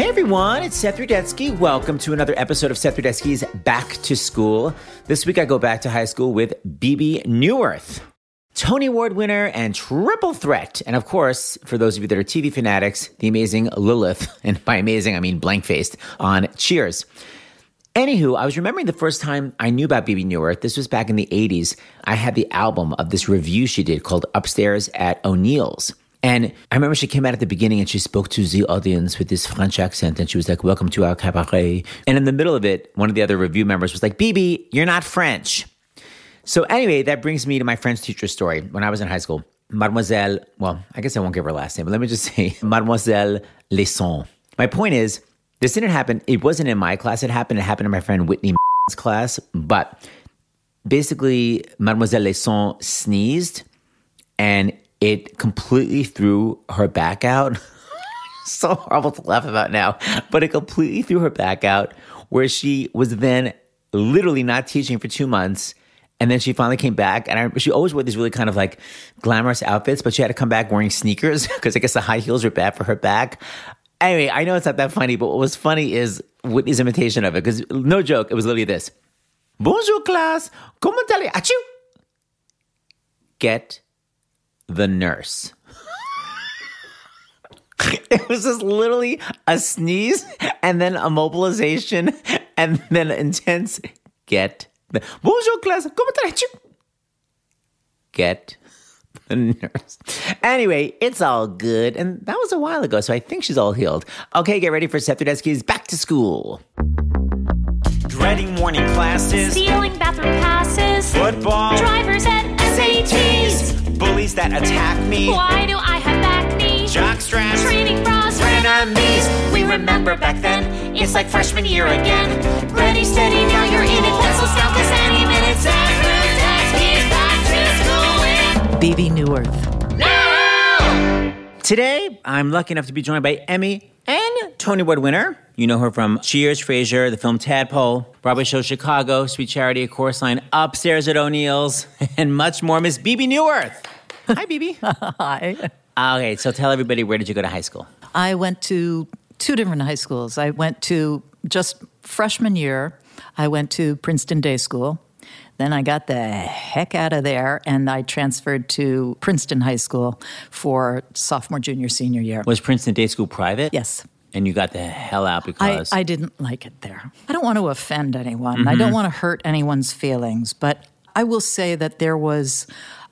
Hey everyone, it's Seth Rudetsky. Welcome to another episode of Seth Rudetsky's Back to School. This week I go back to high school with Bebe Neuwirth. Tony Award winner and triple threat. And of course, for those of you that are TV fanatics, the amazing Lilith, and by amazing, I mean blank faced, on Cheers. Anywho, I was remembering the first time I knew about Bebe Neuwirth. This was back in the 80s. I had the album of this revue she did called Upstairs at O'Neill's. And I remember she came out at the beginning and she spoke to the audience with this French accent and she was like, Welcome to our cabaret. And in the middle of it, one of the other revue members was like, Bebe, you're not French. So, anyway, that brings me to my French teacher story. When I was in high school, Mademoiselle, well, I guess I won't give her last name, but let me just say Mademoiselle Lesson. My point is, this didn't happen. It wasn't in my class. It happened. It happened in my friend Whitney's class. But basically, Mademoiselle Lesson sneezed and it completely threw her back out. so horrible to laugh about now, but it completely threw her back out where she was then literally not teaching for two months. And then she finally came back, and I, she always wore these really kind of like glamorous outfits, but she had to come back wearing sneakers because I guess the high heels were bad for her back. Anyway, I know it's not that funny, but what was funny is Whitney's imitation of it because no joke, it was literally this: "Bonjour class, comment allez-vous?" Get the nurse. it was just literally a sneeze and then a mobilization and then intense get the bonjour class comment allez get the nurse. Anyway it's all good. And that was a while ago so i think she's all healed. Okay get ready for Seth Rudetsky's back to school. Dreading morning classes. Stealing bathroom passes, football. Drivers and SATs. Bullies that attack me Why do I have acne? jock straps Training bras, frenemies We remember back then, it's like freshman year again. Ready, steady, now you're in it. Pencils down, cause any minute, Zachary back to school with Bebe Neuwirth. now! Today, I'm lucky enough to be joined by Emmy and Tony Award winner. You know her from Cheers, Frasier, the film Tadpole, Broadway show Chicago, Sweet Charity, of course, line Upstairs at O'Neill's, and much more. Miss Bebe Neuwirth. Hi, Bebe. Hi. okay, so tell everybody where did you go to high school? I went to two different high schools. I went to just freshman year, I went to Princeton Day School. Then I got the heck out of there and I transferred to Princeton High School for sophomore, junior, senior year. Was Princeton Day School private? Yes. And you got the hell out because I didn't like it there. I don't want to offend anyone. I don't mm-hmm. want to hurt anyone's feelings, but I will say that there was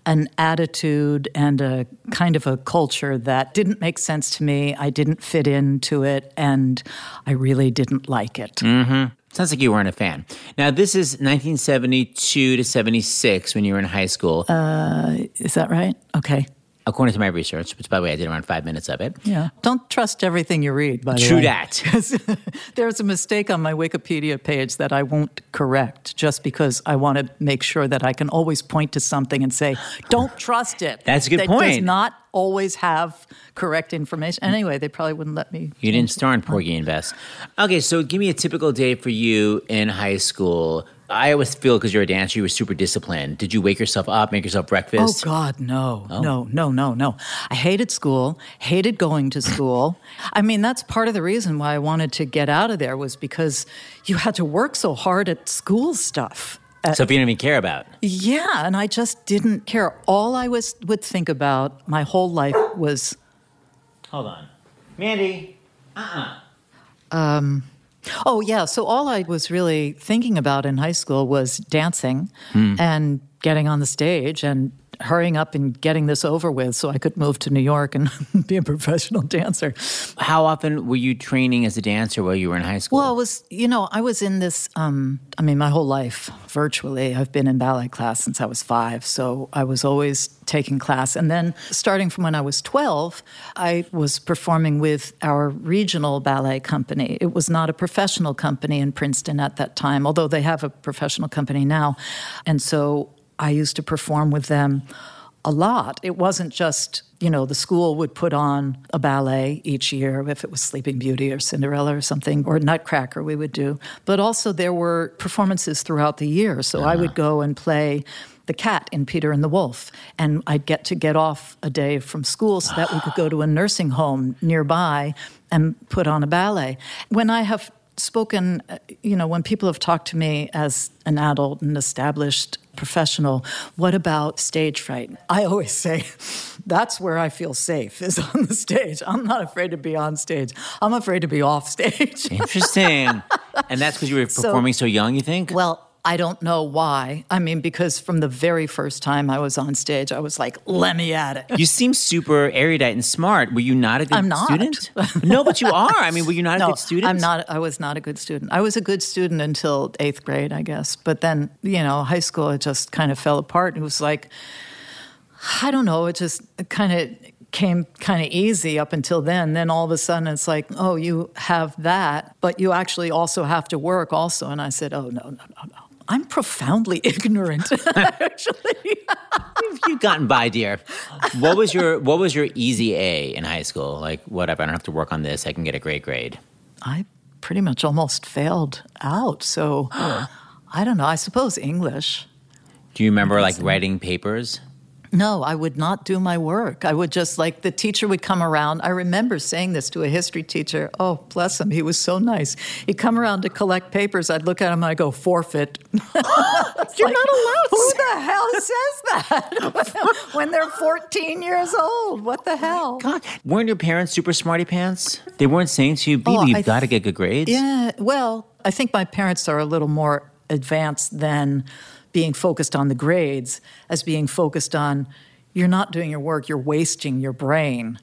an attitude and a kind of a culture that didn't make sense to me. I didn't fit into it, and I really didn't like it. Mm-hmm. sounds like you weren't a fan. Now, this is 1972 to 76 when you were in high school, uh, Is that right? Okay. According to my research, which, by the way, I did around five minutes of it. Yeah. Don't trust everything you read, by the True way. that. There's a mistake on my Wikipedia page that I won't correct just because I want to make sure that I can always point to something and say, don't trust it. That's a good that does not always have correct information. Anyway, they probably wouldn't let me. You didn't star in Porgy and Bess. Okay, so give me a typical day for you in high school. I always feel because you're a dancer, you were super disciplined. Did you wake yourself up, make yourself breakfast? Oh. God, no, no, no, no, no. I hated school, hated going to school. I mean, that's part of the reason why I wanted to get out of there was because you had to work so hard at school stuff. Uh, So if you didn't even care about, Yeah, and I just didn't care. All I was would think about my whole life was hold on, Mandy. Oh yeah, so all I was really thinking about in high school was dancing hmm. and getting on the stage and hurrying up and getting this over with so I could move to New York and be a professional dancer. How often were you training as a dancer while you were in high school? Well, it was, you know, I was in this, um, I mean, my whole life, virtually. I've been in ballet class since I was five. So I was always taking class. And then starting from when I was 12, I was performing with our regional ballet company. It was not a professional company in Princeton at that time, although they have a professional company now. And so I used to perform with them a lot. It wasn't just, you know, the school would put on a ballet each year, if it was Sleeping Beauty or Cinderella or something, or Nutcracker, we would do. But also there were performances throughout the year. So I would uh-huh. go and play the cat in Peter and the Wolf. And I'd get to get off a day from school so that we could go to a nursing home nearby and put on a ballet. When I have spoken, uh, you know, when people have talked to me as an adult and established professional, what about stage fright? I always say that's where I feel safe is on the stage. I'm not afraid to be on stage. I'm afraid to be off stage. Interesting. and that's because you were performing so, young, you think? Well, I don't know why. I mean, because from the very first time I was on stage, I was like, let me at it. You seem super erudite and smart. Were you not a good I'm not. student? no, but you are. I mean, were you not a good student? I'm not. I was not a good student. I was a good student until eighth grade, I guess. But then, you know, high school, it just kind of fell apart. It was like, I don't know, it just kind of came kind of easy up until then. Then all of a sudden it's like, oh, you have that, but you actually also have to work also. And I said, oh, no, no, no, no. I'm profoundly ignorant, actually. You've you gotten by, dear. What was your What was your easy A in high school? Like, whatever. I don't have to work on this. I can get a great grade. I pretty much almost failed out. So I don't know. I suppose English. Do you remember like writing papers? No, I would not do my work. I would just like the teacher would come around. I remember saying this to a history teacher. Oh, bless him. He was so nice. He'd come around to collect papers. I'd look at him and I'd go, forfeit. You're like, not allowed. Who the hell says that when they're 14 years old? What the hell? God, weren't your parents super smarty pants? They weren't saying to you, "Baby, Oh, you've th- got to get good grades." Yeah, well, I think my parents are a little more advanced than being focused on the grades as being focused on you're not doing your work, you're wasting your brain.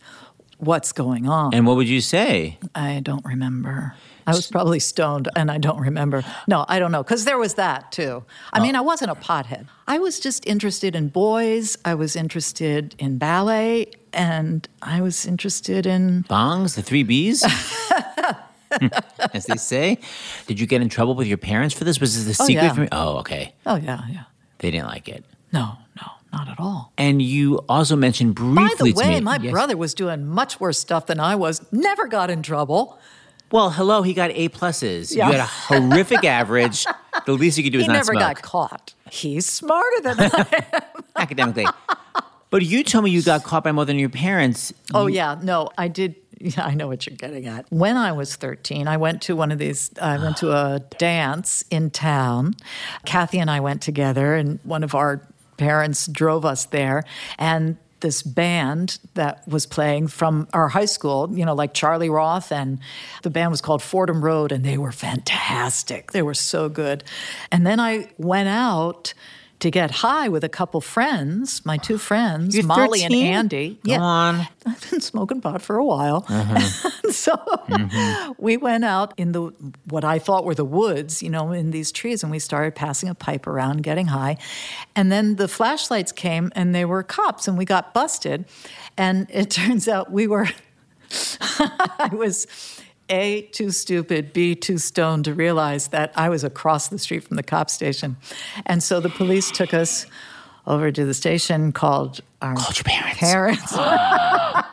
What's going on? And what would you say? I don't remember. I was probably stoned and I don't remember. No, I don't know. Because there was that too. I mean, I oh. wasn't a pothead. I was just interested in boys. I was interested in ballet. And I was interested in. Bongs, the three B's, as they say. Did you get in trouble with your parents for this? Was this a Oh, secret yeah. from you? Oh, okay. Oh, yeah, yeah. They didn't like it. No, no, not at all. And you also mentioned briefly. By the way, me. my Yes. brother was doing much worse stuff than I was. Never got in trouble. Well, hello, he got A pluses. Yeah. You had a horrific average. The least you could do is He not never smoke got caught. He's smarter than I. am academically. But you told me you got caught by more than your parents. Oh yeah, no, I did. Yeah, I know what you're getting at. When I was 13, I went to one of these. I went to a dance in town. Kathy and I went together, and one of our parents drove us there, and. This band that was playing from our high school, you know, like Charlie Roth, and the band was called Fordham Road, and they were fantastic. They were so good. And then I went out to get high with a couple friends, my two friends, You're Molly and Andy. Go on. I've been smoking pot for a while. Mm-hmm. so we went out in the what I thought were the woods, you know, in these trees, and we started passing a pipe around, getting high. And then the flashlights came and they were cops, and we got busted. And it turns out we were I was A, too stupid, B, too stoned to realize that I was across the street from the cop station. And so the police took us over to the station, called our Called parents. parents. Oh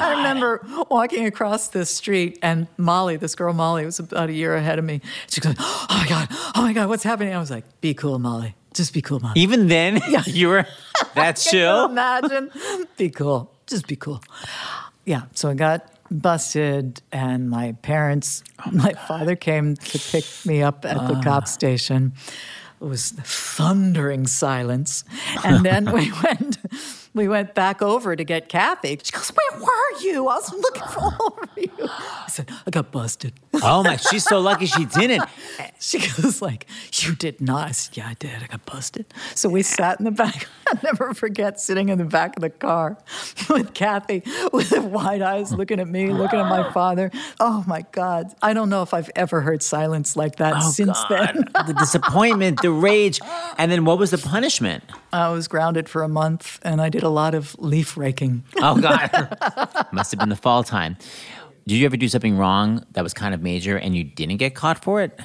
I remember walking across the street and Molly, this girl Molly, was about a year ahead of me. She goes, Oh my God, oh my God, what's happening? I was like, Be cool, Molly. Just be cool, Molly. Even then, yeah. you were that Can you chill. imagine? Be cool. Just be cool. Yeah. So I got busted, and my parents, oh my father came to pick me up at the cop ah. station. It was thundering silence, and then we went. We went back over to get Kathy. She goes, "Where were you? I was looking for all of you." I said, "I got busted." Oh my, she's so lucky she didn't. She goes like, "You did not." I said, "Yeah, I did. I got busted." So we sat in the back. I'll never forget sitting in the back of the car with Kathy with wide eyes looking at me, looking at my father. Oh my God! I don't know if I've ever heard silence like that Oh, since then. The disappointment, the rage. And then what was the punishment? I was grounded for a month, and I did a lot of leaf raking. Oh, God. Must have been the fall time. Did you ever do something wrong that was kind of major and you didn't get caught for it?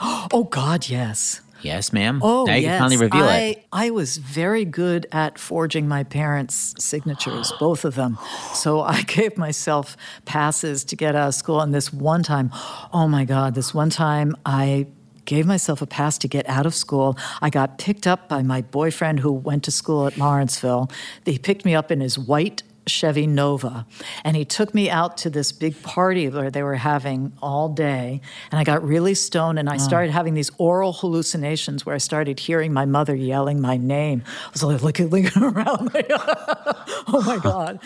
Oh God, yes. Yes, ma'am. Oh, now you yes. can finally reveal I, it. I was very good at forging my parents' signatures, both of them. So I gave myself passes to get out of school. And this one time, oh my God, this one time I gave myself a pass to get out of school. I got picked up by my boyfriend who went to school at Lawrenceville. He picked me up in his white Chevy Nova. And he took me out to this big party where they were having all day. And I got really stoned and I started having these aural hallucinations where I started hearing my mother yelling my name. I was like looking, looking around. Like, oh my God.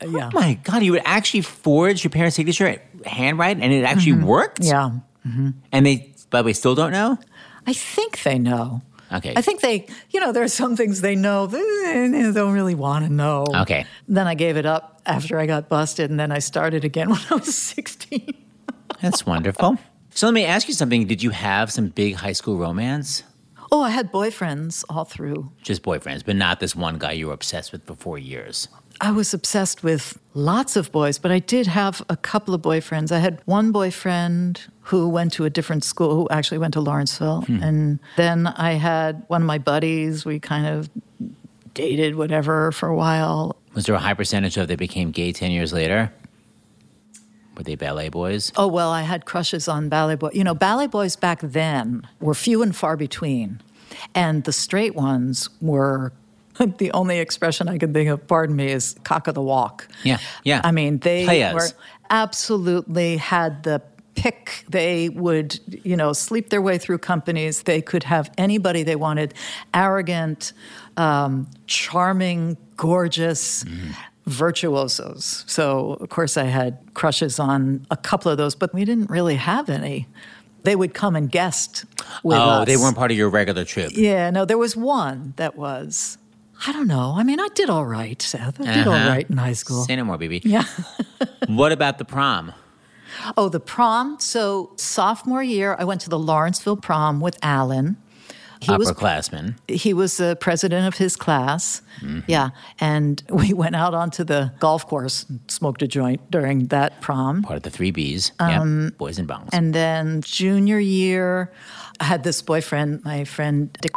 Yeah. Oh my God, you would actually forge your parents' signature handwrite and it actually worked? Mm-hmm. Yeah. And they, by we still don't know? I think they know. Okay. I think they, you know, there are some things they know they they don't really want to know. Okay. Then I gave it up after I got busted, and then I started again when I was 16. That's wonderful. So let me ask you something. Did you have some big high school romance? Oh, I had boyfriends all through. Just boyfriends, but not this one guy you were obsessed with for four years. I was obsessed with lots of boys, but I did have a couple of boyfriends. I had one boyfriend who went to a different school, who actually went to Lawrenceville. Hmm. And then I had one of my buddies. We kind of dated, whatever, for a while. Was there a high percentage of they became gay 10 years later? Were they ballet boys? Oh, well, I had crushes on ballet boys. You know, ballet boys back then were few and far between. And the straight ones were the only expression I can think of, pardon me, is cock of the walk. Yeah, yeah. I mean, they Playas. were absolutely had the pick. They would, you know, sleep their way through companies. They could have anybody they wanted, arrogant, um, charming, gorgeous. Virtuosos. So, of course, I had crushes on a couple of those, but we didn't really have any. They would come and guest with oh, us. they weren't part of your regular trip. Yeah, no, there was one that was. I don't know. I mean, I did all right, Seth. I did all Uh-huh. right in high school. Say no more, baby. Yeah. What about the prom? Oh, the prom. So sophomore year, I went to the Lawrenceville prom with Alan. He was Upperclassmen. he was the president of his class. Mm-hmm. Yeah, and we went out onto the golf course and smoked a joint during that prom. Part of the three Bs. yep. Boys and bongs. Um, And then junior year, I had this boyfriend, my friend Dick.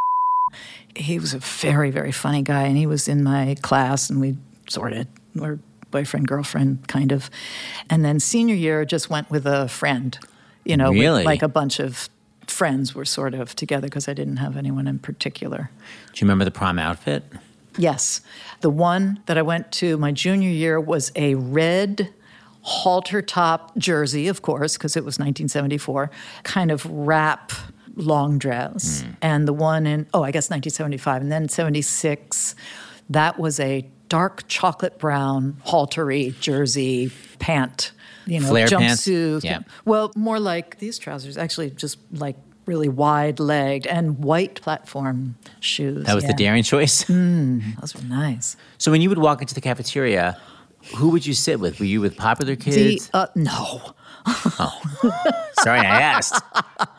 He was a very, very funny guy, and he was in my class, and we sort of were boyfriend, girlfriend, kind of. And then senior year, just went with a friend, you know, Really? like a bunch of friends were sort of together because I didn't have anyone in particular. Do you remember the prom outfit? Yes. The one that I went to my junior year was a red halter top jersey, of course, because it was 1974, kind of wrap long dress. And the one in, oh, I guess 1975. And then 76, that was a dark chocolate brown haltery jersey pant. You know, Flare pants? jumpsuit. Yeah. Well, more like these trousers, actually, just like really wide legged and white platform shoes. That was the daring choice. Those were nice. So when you would walk into the cafeteria, who would you sit with? Were you with popular The, kids? uh, no. Sorry, I asked.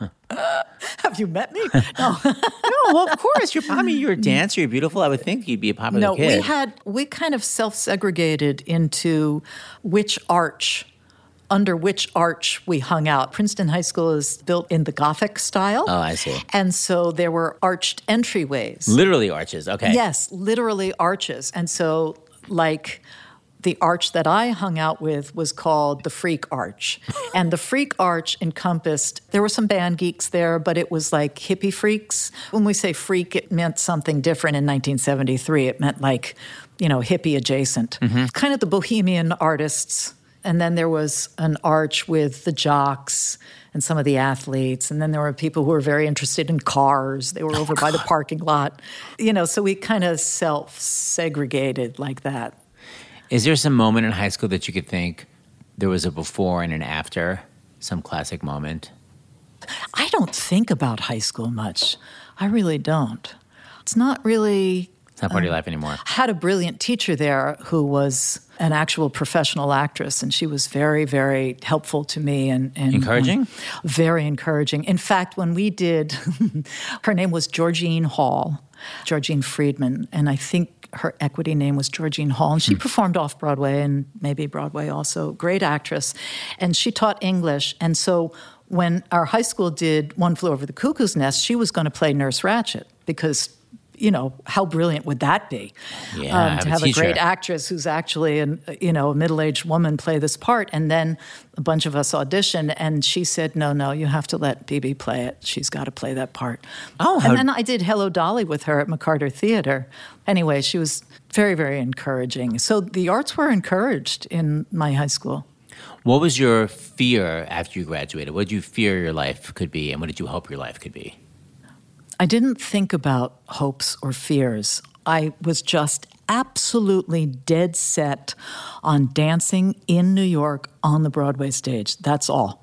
Have you met me? No. no, well, of course. You're, I mean, you're a mm. dancer. You're beautiful. I would think you'd be a popular no, kid. we had, we kind of self segregated into which arch, under which arch we hung out. Princeton High School is built in the Gothic style. Oh, I see. And so there were arched entryways. Literally arches. Okay. Yes, literally arches. And so, like, the arch that I hung out with was called the Freak Arch. and the Freak Arch encompassed, there were some band geeks there, but it was like hippie freaks. When we say freak, it meant something different in 1973. It meant like, you know, hippie adjacent. Mm-hmm. Kind of the bohemian artists. And then there was an arch with the jocks and some of the athletes. And then there were people who were very interested in cars. They were oh, over by the parking lot. You know, so we kind of self segregated like that. Is there some moment in high school that you could think there was a before and an after? Some classic moment? I don't think about high school much. I really don't. It's not really. It's not part of your um, life anymore. I had a brilliant teacher there who was an actual professional actress, and she was very, very helpful to me and, and Encouraging? and very encouraging. In fact, when we did, her name was Georgine Hall, Georgine Friedman, and I think her equity name was Georgine Hall, and she hmm. performed off Broadway and maybe Broadway also. Great actress, and she taught English, and so. When our high school did One Flew Over the Cuckoo's Nest, she was going to play Nurse Ratched because you know, how brilliant would that be? Yeah, um, to a have a teacher. great actress who's actually an you know a middle aged woman play this part, and then a bunch of us auditioned, and she said, "No, no, you have to let Bebe play it. She's got to play that part." Oh, how- and then I did Hello Dolly with her at McCarter Theater. Anyway, she was very, very encouraging. So the arts were encouraged in my high school. What was your fear after you graduated? What did you fear your life could be, and what did you hope your life could be? I didn't think about hopes or fears. I was just absolutely dead set on dancing in New York on the Broadway stage. That's all.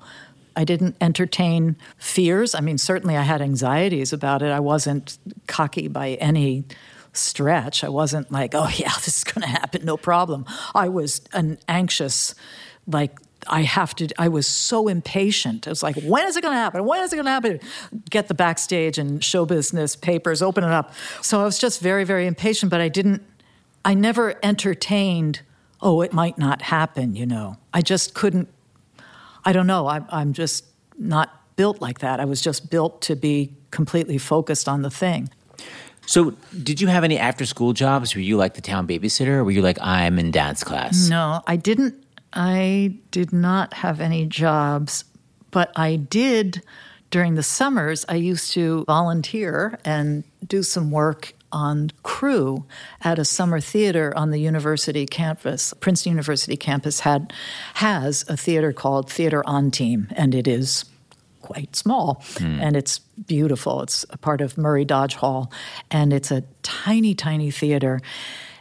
I didn't entertain fears. I mean, certainly I had anxieties about it. I wasn't cocky by any stretch. I wasn't like, oh, yeah, this is going to happen, no problem. I was an anxious, like, I have to, I was so impatient. It was like, when is it going to happen? When is it going to happen? Get the backstage and show business papers, open it up. So I was just very, very impatient, but I didn't, I never entertained, oh, it might not happen, you know. I just couldn't, I don't know. I, I'm just not built like that. I was just built to be completely focused on the thing. So, did you have any after school jobs? Were you like the town babysitter, or were you like, I'm in dance class? No, I didn't. I did not have any jobs, but I did during the summers. I used to volunteer and do some work on crew at a summer theater on the university campus. Princeton University campus had has a theater called Theater Intime, and it is quite small hmm. and it's beautiful. It's a part of Murray Dodge Hall and it's a tiny, tiny theater.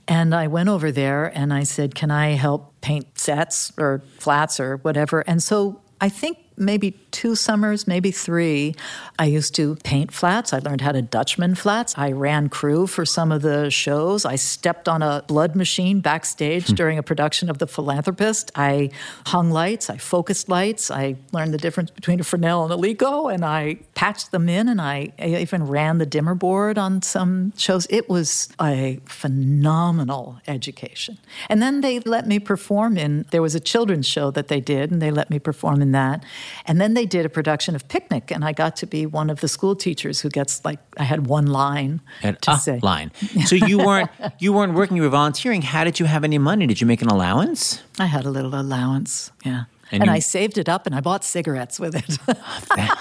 And I went over there and I said, Can I help paint sets or flats or whatever? And so I think maybe two summers, maybe three, I used to paint flats. I learned how to Dutchman flats. I ran crew for some of the shows. I stepped on a blood machine backstage hmm. during a production of The Philanthropist. I hung lights, I focused lights. I learned the difference between a Fresnel and a Leko, and I patched them in, and I even ran the dimmer board on some shows. It was a phenomenal education. And then they let me perform in, there was a children's show that they did, and they let me perform in that. And then they did a production of Picnic, and I got to be one of the school teachers who gets like I had one line And to say. line. So you weren't you weren't working. You were volunteering. How did you have any money? Did you make an allowance? I had a little allowance, yeah. And And, you- I saved it up and I bought cigarettes with it.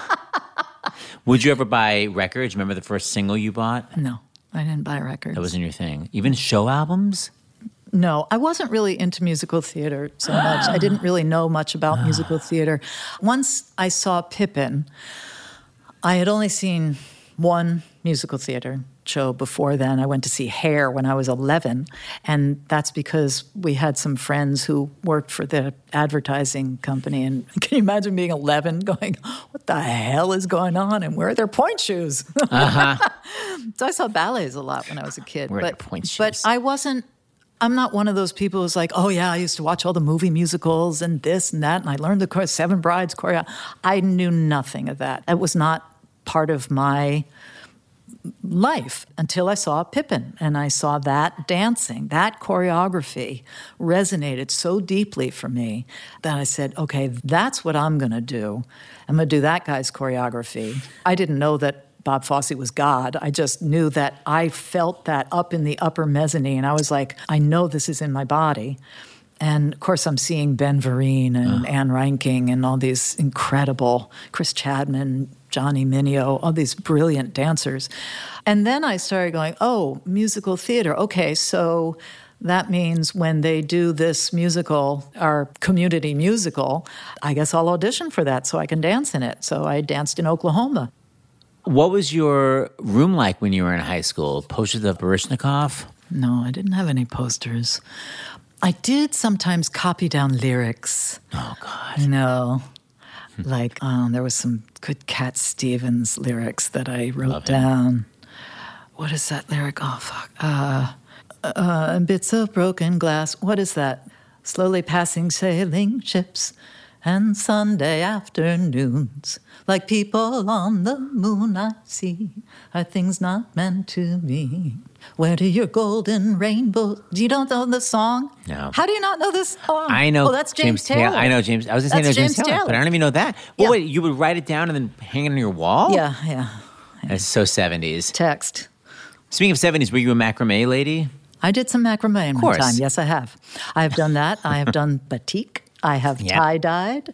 Would you ever buy records? Remember the first single you bought? no, I didn't buy records. That wasn't your thing. Even show albums. No, I wasn't really into musical theater so much. I didn't really know much about musical ah. theater. Once I saw Pippin, I had only seen one musical theater show before then. I went to see Hair when I was 11, and that's because we had some friends who worked for the advertising company. And can you imagine being 11 going, What the hell is going on? And where are their pointe shoes? Uh-huh. so I saw ballets a lot when I was a kid. Where are but, their pointe but? I wasn't I'm not one of those people who's like, oh yeah, I used to watch all the movie musicals and this and that, and I learned the chore- Seven Brides choreo. I knew nothing of that. It was not part of my life until I saw Pippin and I saw that dancing, that choreography resonated so deeply for me that I said, okay, that's what I'm going to do. I'm going to do that guy's choreography. I didn't know that Bob Fosse was God. I just knew that I felt that up in the upper mezzanine. I was like, I know this is in my body. And of course, I'm seeing Ben Vereen and ah. Anne Reinking and all these incredible Chris Chadman, Johnny Mineo, all these brilliant dancers. And then I started going, oh, musical theater. Okay, so that means when they do this musical, our community musical, I guess I'll audition for that so I can dance in it. So I danced in Oklahoma. What was your room like when you were in high school? Posters of Baryshnikov? No, I didn't have any posters. I did sometimes copy down lyrics. Oh God. You know, like um, there was some good Cat Stevens lyrics that I wrote Love him. down. What is that lyric? Oh fuck! Uh, uh, bits of broken glass. What is that? Slowly passing sailing ships and Sunday afternoons, like people on the moon I see, are things not meant to be. Where do your golden rainbow? You don't know the song? No. How do you not know this song? I know. Oh, that's James, Taylor. I know James. I was going to say That's James, James Taylor, Taylor. but I don't even know that. Well, Yeah. wait, you would write it down and then hang it on your wall? Yeah, yeah. That's so 70s. Text. Speaking of 70s, were you a macrame lady? I did some macrame in my time. Yes, I have. I have done that. I have done batik. I have Yep. tie dyed.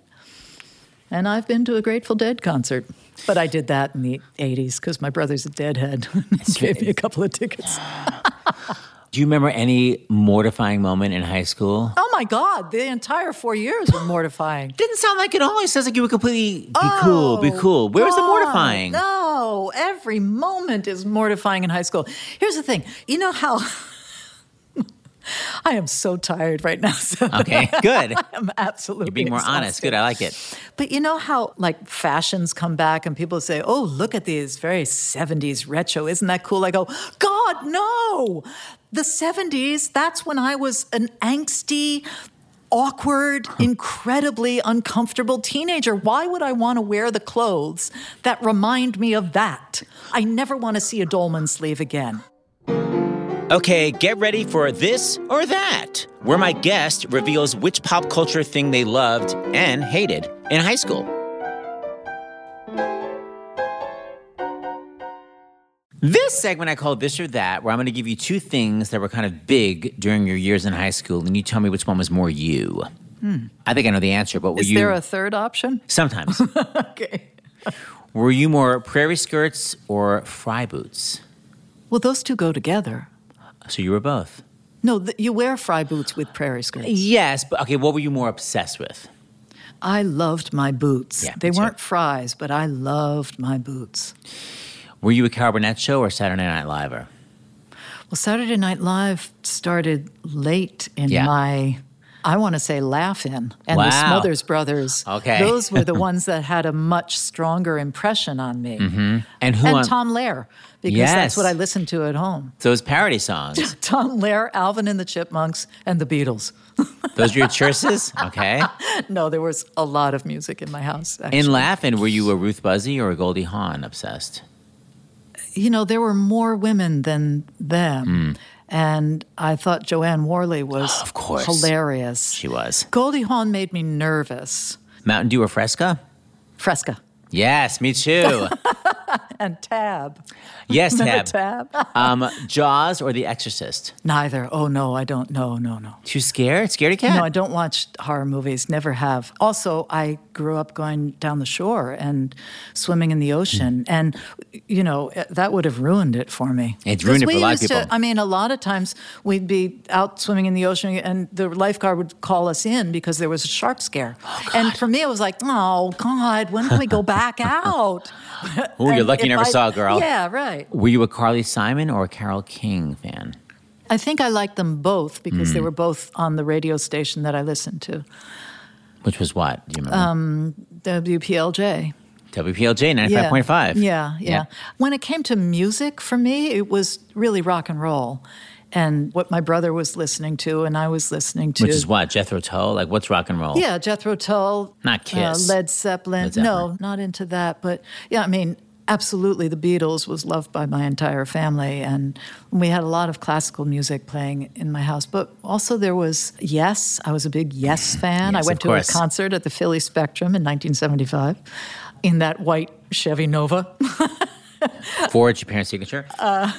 And I've been to a Grateful Dead concert. But I did that in the 80s because my brother's a deadhead. he gave me a couple of tickets. Do you remember any mortifying moment in high school? Oh my God, the entire four years were mortifying. Didn't sound like it all. It sounds like you were completely be oh, cool, be cool. Where was the mortifying? No, every moment is mortifying in high school. Here's the thing you know how. I am so tired right now. So Okay, good. I'm absolutely You're being more honest. Good, I like it. But you know how like fashions come back and people say, "Oh, look at these very 70s retro. Isn't that cool?" I go, "God, no. The 70s, that's when I was an angsty Awkward, incredibly uncomfortable teenager. Why would I want to wear the clothes that remind me of that? I never want to see a dolman sleeve again. Okay, get ready for this or that, where my guest reveals which pop culture thing they loved and hated in high school. This segment I call This or That, where I'm going to give you two things that were kind of big during your years in high school, and you tell me which one was more you. I think I know the answer, but were Hmm. Is you. there a third option? Sometimes. Okay. were you more prairie skirts or Frye boots? Well, those two go together. So you were both. No, th- you wear Frye boots with prairie skirts. Yes, but okay, what were you more obsessed with? I loved my boots. Yeah, they weren't fries, but I loved my boots. Were you a Carol Burnett show or Saturday Night Liver? Well, Saturday Night Live started late in Yeah. my, I want to say, laugh in. And Wow. the Smothers Brothers. Okay. Those were the ones that had a much stronger impression on me. And who And on Tom Lehrer, because Yes. that's what I listened to at home. those parody songs? Tom Lehrer, Alvin and the Chipmunks, and the Beatles. Those were your choices? Okay. no, there was a lot of music in my house. Actually. In Laugh-In, were you a Ruth Buzzi or a Goldie Hawn obsessed? you know, there were more women than them. Hmm. And I thought Jo Anne Worley oh, was Of course. hilarious. She was. Goldie Hawn made me nervous. Mountain Dew or Fresca? Fresca Yes, me too. and Tab. yes, Tab. Tab? Um, Jaws or The Exorcist? Neither. Oh no, I don't. No, no, no. Too scared? Scaredy cat? No, I don't watch horror movies. Never have. Also, I grew up going down the shore and swimming in the ocean, Hmm. and you know that would have ruined it for me. It's ruined it for a lot of used to- people. I mean, a lot of times we'd be out swimming in the ocean, and the lifeguard would call us in because there was a shark scare. and for me, it was like, oh God, when can we go back out? Ooh, you're lucky never I- saw a girl. Yeah, right. Were you a Carly Simon or a Carole King fan? I think I liked them both because Hmm. they were both on the radio station that I listened to, Which was what? Do you remember? WPLJ. WPLJ 95.5. Yeah, yeah, When it came to music for me, it was really rock and roll. And what my brother was listening to, and I was listening to. Which is what? Jethro Tull? Like, what's rock and roll? Yeah, Jethro Tull. Not Kiss. Uh, Led Zeppelin. Led Zeppelin. No, not into that. But yeah, I mean, absolutely, the Beatles was loved by my entire family. And we had a lot of classical music playing in my house. But also, there was Yes. I was a big Yes fan. Yes, I went to course. a concert at the Philly Spectrum in 1975 in that white Chevy Nova. Forged your parents' signature? Uh,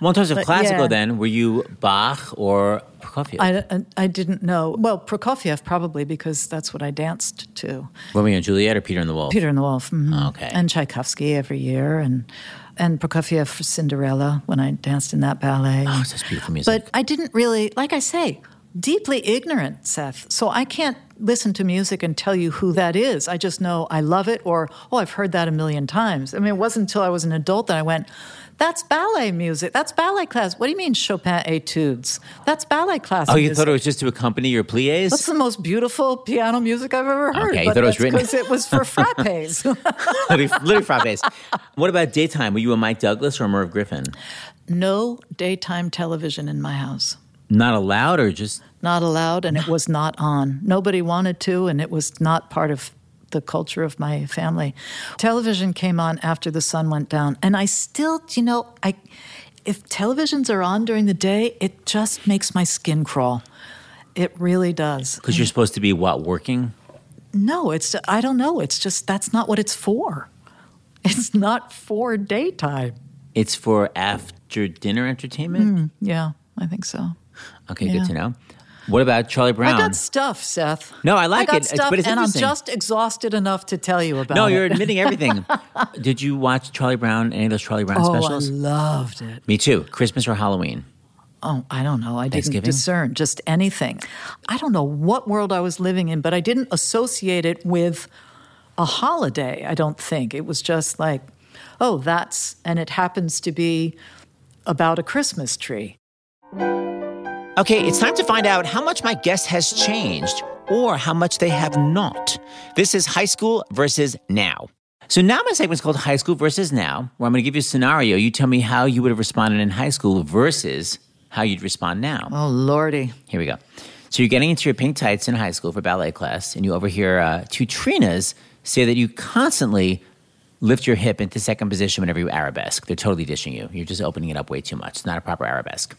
well, in terms of classical, yeah. then, were you Bach or Prokofiev? I, I, I didn't know. Well, Prokofiev probably because that's what I danced to. Romeo and Juliet or Peter and the Wolf? Peter and the Wolf. mhm. Okay. And Tchaikovsky every year, and and Prokofiev for Cinderella when I danced in that ballet. Oh, such beautiful music. But I didn't really, like I say, deeply ignorant, Seth. So I can't listen to music and tell you who that is. I just know I love it, or oh, I've heard that a million times. I mean, it wasn't until I was an adult that I went. That's ballet music. That's ballet class. What do you mean Chopin etudes? That's ballet class. oh, you music. thought it was just to accompany your plies? That's the most beautiful piano music I've ever heard. Okay, you thought it was written- because it was for frappes. literally, literally frappes. What about daytime? Were you a Mike Douglas or a Merv Griffin? no daytime television in my house. Not allowed or just Not allowed, and it was not on. Nobody wanted to, and it was not part of the culture of my family. Television came on after the sun went down, and I still, you know, I if televisions are on during the day, it just makes my skin crawl. It really does. because you're supposed to be what working? No, it's I don't know. It's just that's not what it's for. It's not for daytime. It's for after dinner entertainment? Mm, yeah, I think so. Okay. Yeah. good to know. What about Charlie Brown? I got stuff, Seth. No, I like got it. It's- Stuff, but it's and I'm just exhausted enough to tell you about it. no, it. you're admitting everything. Did you watch Charlie Brown, any of those Charlie Brown Oh, specials? I loved it. Me too. Christmas or Halloween? Oh, I don't know. I didn't discern just anything. I don't know what world I was living in, but I didn't associate it with a holiday, I don't think. It was just like, oh, that's, and it happens to be about a Christmas tree. Okay, it's time to find out how much my guest has changed or how much they have not. This is high school versus now. So now my segment's called High School versus Now, where I'm going to give you a scenario. You tell me how you would have responded in high school versus how you'd respond now. Oh, Lordy. Here we go. So you're getting into your pink tights in high school for ballet class, and you overhear uh, two Trinas say that you constantly lift your hip into second position whenever you arabesque. They're totally dishing you. You're just opening it up way too much. It's not a proper arabesque.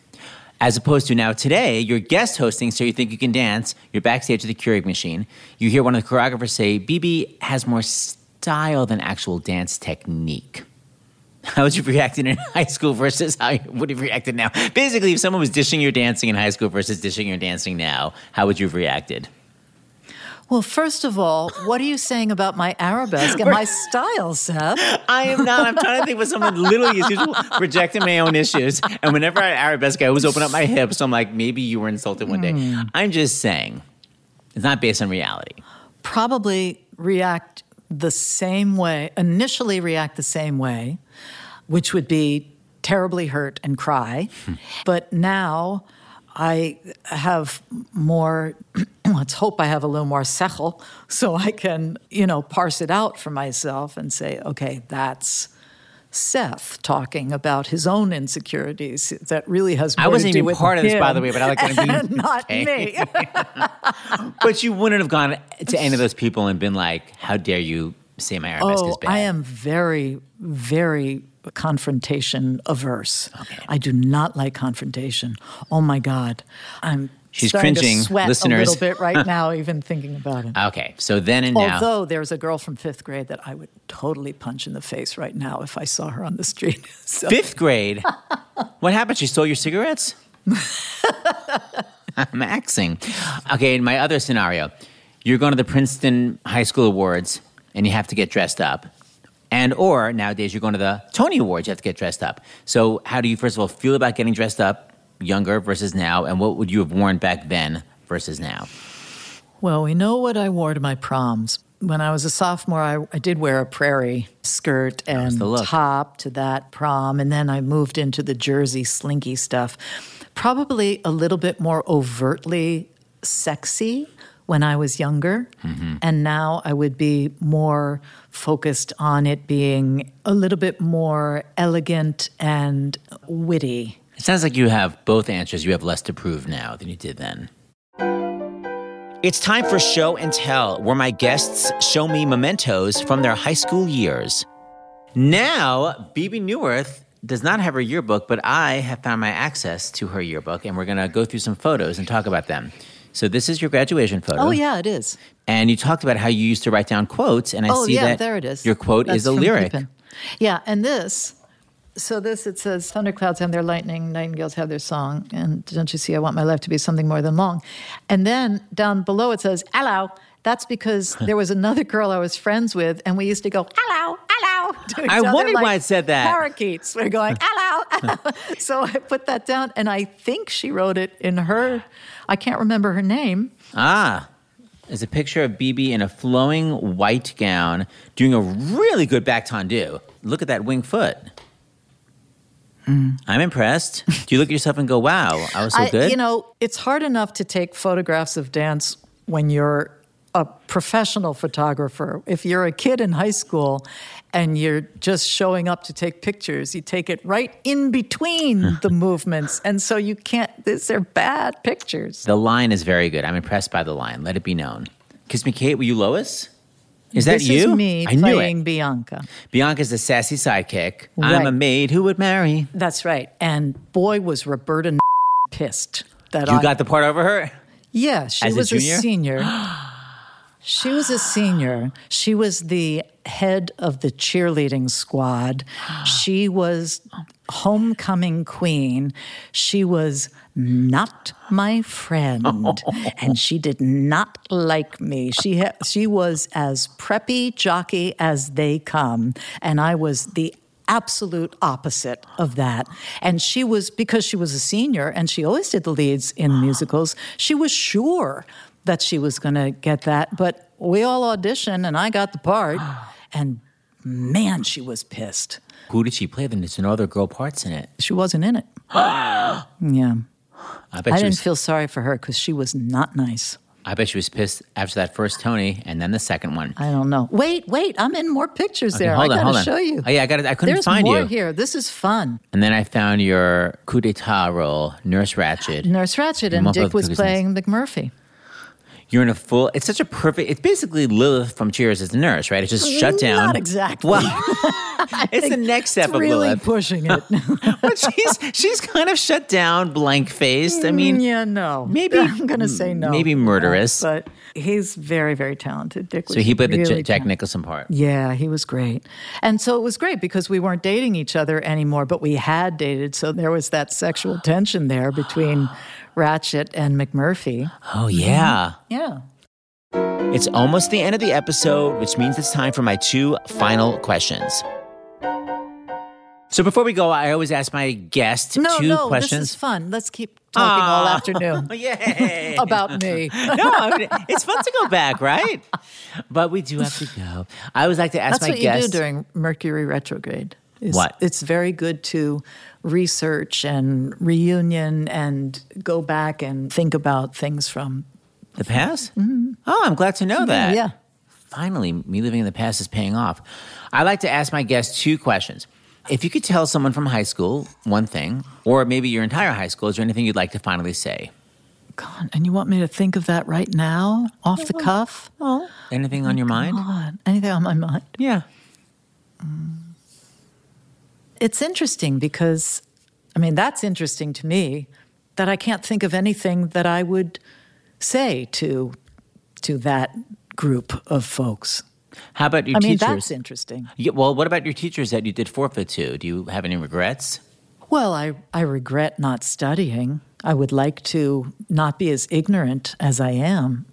As opposed to now today, you're guest hosting, so you think you can dance. You're backstage at the Keurig machine. You hear one of the choreographers say, "Bebe has more style than actual dance technique." How would you have reacted in high school versus how you would have reacted now? Basically, if someone was dishing your dancing in high school versus dishing your dancing now, how would you have reacted? Well, first of all, what are you saying about my arabesque and my style, Seth? I am not. I'm trying to think what someone literally is usually projecting my own issues. And whenever I arabesque, I always open up my hips. So I'm like, maybe you were insulted one day. Hmm. I'm just saying, it's not based on reality. probably react the same way, initially react the same way, which would be terribly hurt and cry. Hmm. but now I have more, let's hope I have a little more sechel so I can, you know, parse it out for myself and say, okay, that's. Seth talking about his own insecurities that really has I wasn't to even part of this, by the way, but I like being- and not me. But you wouldn't have gone to any of those people and been like, how dare you say my is Oh, bad? I am very, very confrontation averse. Okay. I do not like confrontation. Oh my God, I'm She's starting cringing, to sweat listeners. a little bit right now, even thinking about it. Okay, so then and now. Although there's a girl from fifth grade that I would totally punch in the face right now if I saw her on the street. So, Fifth grade. what happened? She stole your cigarettes? I'm axing. Okay, in my other scenario, you're going to the Princeton High School Awards and you have to get dressed up. And or nowadays you're going to the Tony Awards, you have to get dressed up. So how do you first of all feel about getting dressed up younger versus now? And what would you have worn back then versus now? well, we know what I wore to my proms. When I was a sophomore, I, I did wear a prairie skirt and top to that prom, and then I moved into the jersey slinky stuff. Probably a little bit more overtly sexy when I was younger, mm-hmm. and now I would be more focused on it being a little bit more elegant and witty. It sounds like you have both answers. You have less to prove now than you did then. It's time for show and tell, where my guests show me mementos from their high school years. Now, Bebe Neuwirth does not have her yearbook, but I have found my access to her yearbook, and we're going to go through some photos and talk about them. So, this is your graduation photo. Oh yeah, it is. And you talked about how you used to write down quotes, and I oh see yeah, that there it is. your quote That's is a lyric. Pippin. Yeah, and this. So this it says, "Thunderclouds have their lightning, nightingales have their song." And don't you see? I want my life to be something more than long. And then down below it says, "Hello." That's because there was another girl I was friends with, and we used to go, "Hello, hello." to each I other wondered like why it said that. Parakeets. We're going, "Hello." hello." so I put that down, and I think she wrote it in her. I can't remember her name. Ah, there's a picture of Bebe in a flowing white gown doing a really good back tendu. Look at that wing foot. Mm. I'm impressed. Do you look at yourself and go, wow, I was so I- good? You know, it's hard enough to take photographs of dance when you're a professional photographer. If you're a kid in high school and you're just showing up to take pictures, you take it right in between the movements. And so you can't, these are bad pictures. the line is very good. I'm impressed by the line. Let it be known. Kiss Me Kate, were you Lois? Is that this you? is me I knew playing it. Bianca. Bianca's the sassy sidekick. I'm a maid who would marry. That's right. And boy, was Roberta pissed that You I. got the part over her? yeah, she as was a, junior? senior. She was a senior. She was the head of the cheerleading squad. She was homecoming queen. She was not my friend, and she did not like me. She ha- she was as preppy jockey as they come, and I was the absolute opposite of that. And she was because she was a senior and she always did the leads in musicals. She was sure that she was going to get that, but we all auditioned and I got the part, and man, she was pissed. Who did she play? Then there's no other girl parts in it. She wasn't in it. yeah. I bet I didn't was. feel sorry for her because she was not nice. I bet she was pissed after that first Tony and then the second one. I don't know. Wait, wait, I'm in more pictures there. hold I on, gotta hold on. show you. Oh yeah, I got it. I couldn't There's find more you. here. This is fun. And then I found your coup d'état role, Nurse Ratched. Nurse Ratched and Muppet Dick was playing McMurphy. You're in a full. It's such a perfect. It's basically Lilith from Cheers as the nurse, right? It's just shut down. Not exactly. Well, it's the next step It's of really Lilith. pushing it. but she's she's kind of shut down, blank faced. I mm, mean, yeah, no. maybe- I'm going to say no. maybe murderous. But he's very, very talented. Dick was so he played the J- Jack Nicholson part. Yeah, he was great. And so it was great because we weren't dating each other anymore, but we had dated. So there was that sexual tension there between Ratched and McMurphy. Oh yeah. Yeah. It's almost the end of the episode, which means it's time for my two final questions. So before we go, I always ask my guest No, two no, questions. this is fun. Let's keep talking all Ah. afternoon Yay! about me. no, I mean, it's fun to go back, right? But we do have to go. I always like to ask That's my what guests. you do during Mercury retrograde. Is What? It's very good to research and reunion and go back and think about things from. the past? Oh, I'm glad to know that. Mm-hmm. Yeah. Finally, me living in the past is paying off. I like to ask my guests two questions. If you could tell someone from high school one thing, or maybe your entire high school, is there anything you'd like to finally say? God, and you want me to think of that right now, off the cuff? Oh, anything on your mind? God, anything on my mind? Yeah. It's interesting because, I mean, that's interesting to me that I can't think of anything that I would say to to that group of folks. How about your teachers? I mean, that's interesting. Yeah, well, what about your teachers that you did forfeit to? Do you have any regrets? Well, I, I regret not studying. I would like to not be as ignorant as I am.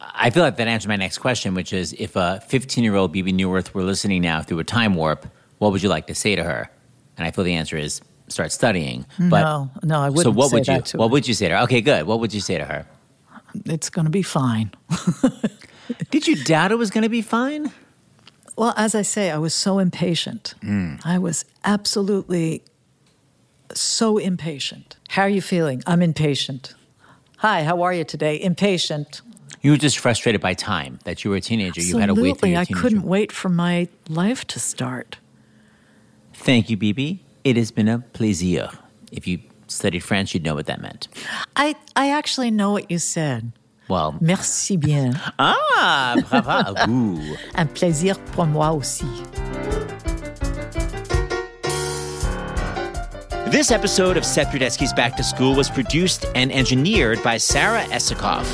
I feel like that answers my next question, which is if a 15 year old Bebe Neuwirth were listening now through a time warp, what would you like to say to her? And I feel the answer is start studying. But no, no, I wouldn't so what say would you what her. would you say to her? Okay, good. What would you say to her? It's going to be fine. Did you doubt it was going to be fine? Well, as I say, I was so impatient. Hmm. I was absolutely so impatient. How are you feeling? I'm impatient. Hi, how are you today? Impatient. You were just frustrated by time that you were a teenager. You had to wait Absolutely. I couldn't wait for my life to start. Thank you, Bebe. It has been a plaisir. If you studied French, you'd know what that meant. I, I actually know what you said. Well, Merci bien. ah, bravo. Ooh. Un plaisir pour moi aussi. This episode of Seth Rudetsky's Back to School was produced and engineered by Sarah Esikoff.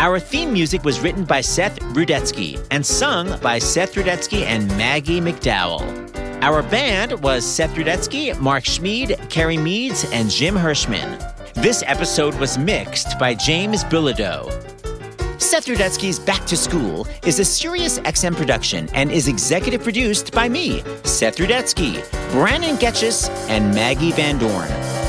Our theme music was written by Seth Rudetsky and sung by Seth Rudetsky and Maggie McDowell. Our band was Seth Rudetsky, Mark Schmid, Kerry Meads, and Jim Hirschman. This episode was mixed by James Bilodeau. Seth Rudetsky's Back to School is a Sirius XM production and is executive produced by me, Seth Rudetsky, Brandon Getchis, and Maggie Van Dorn.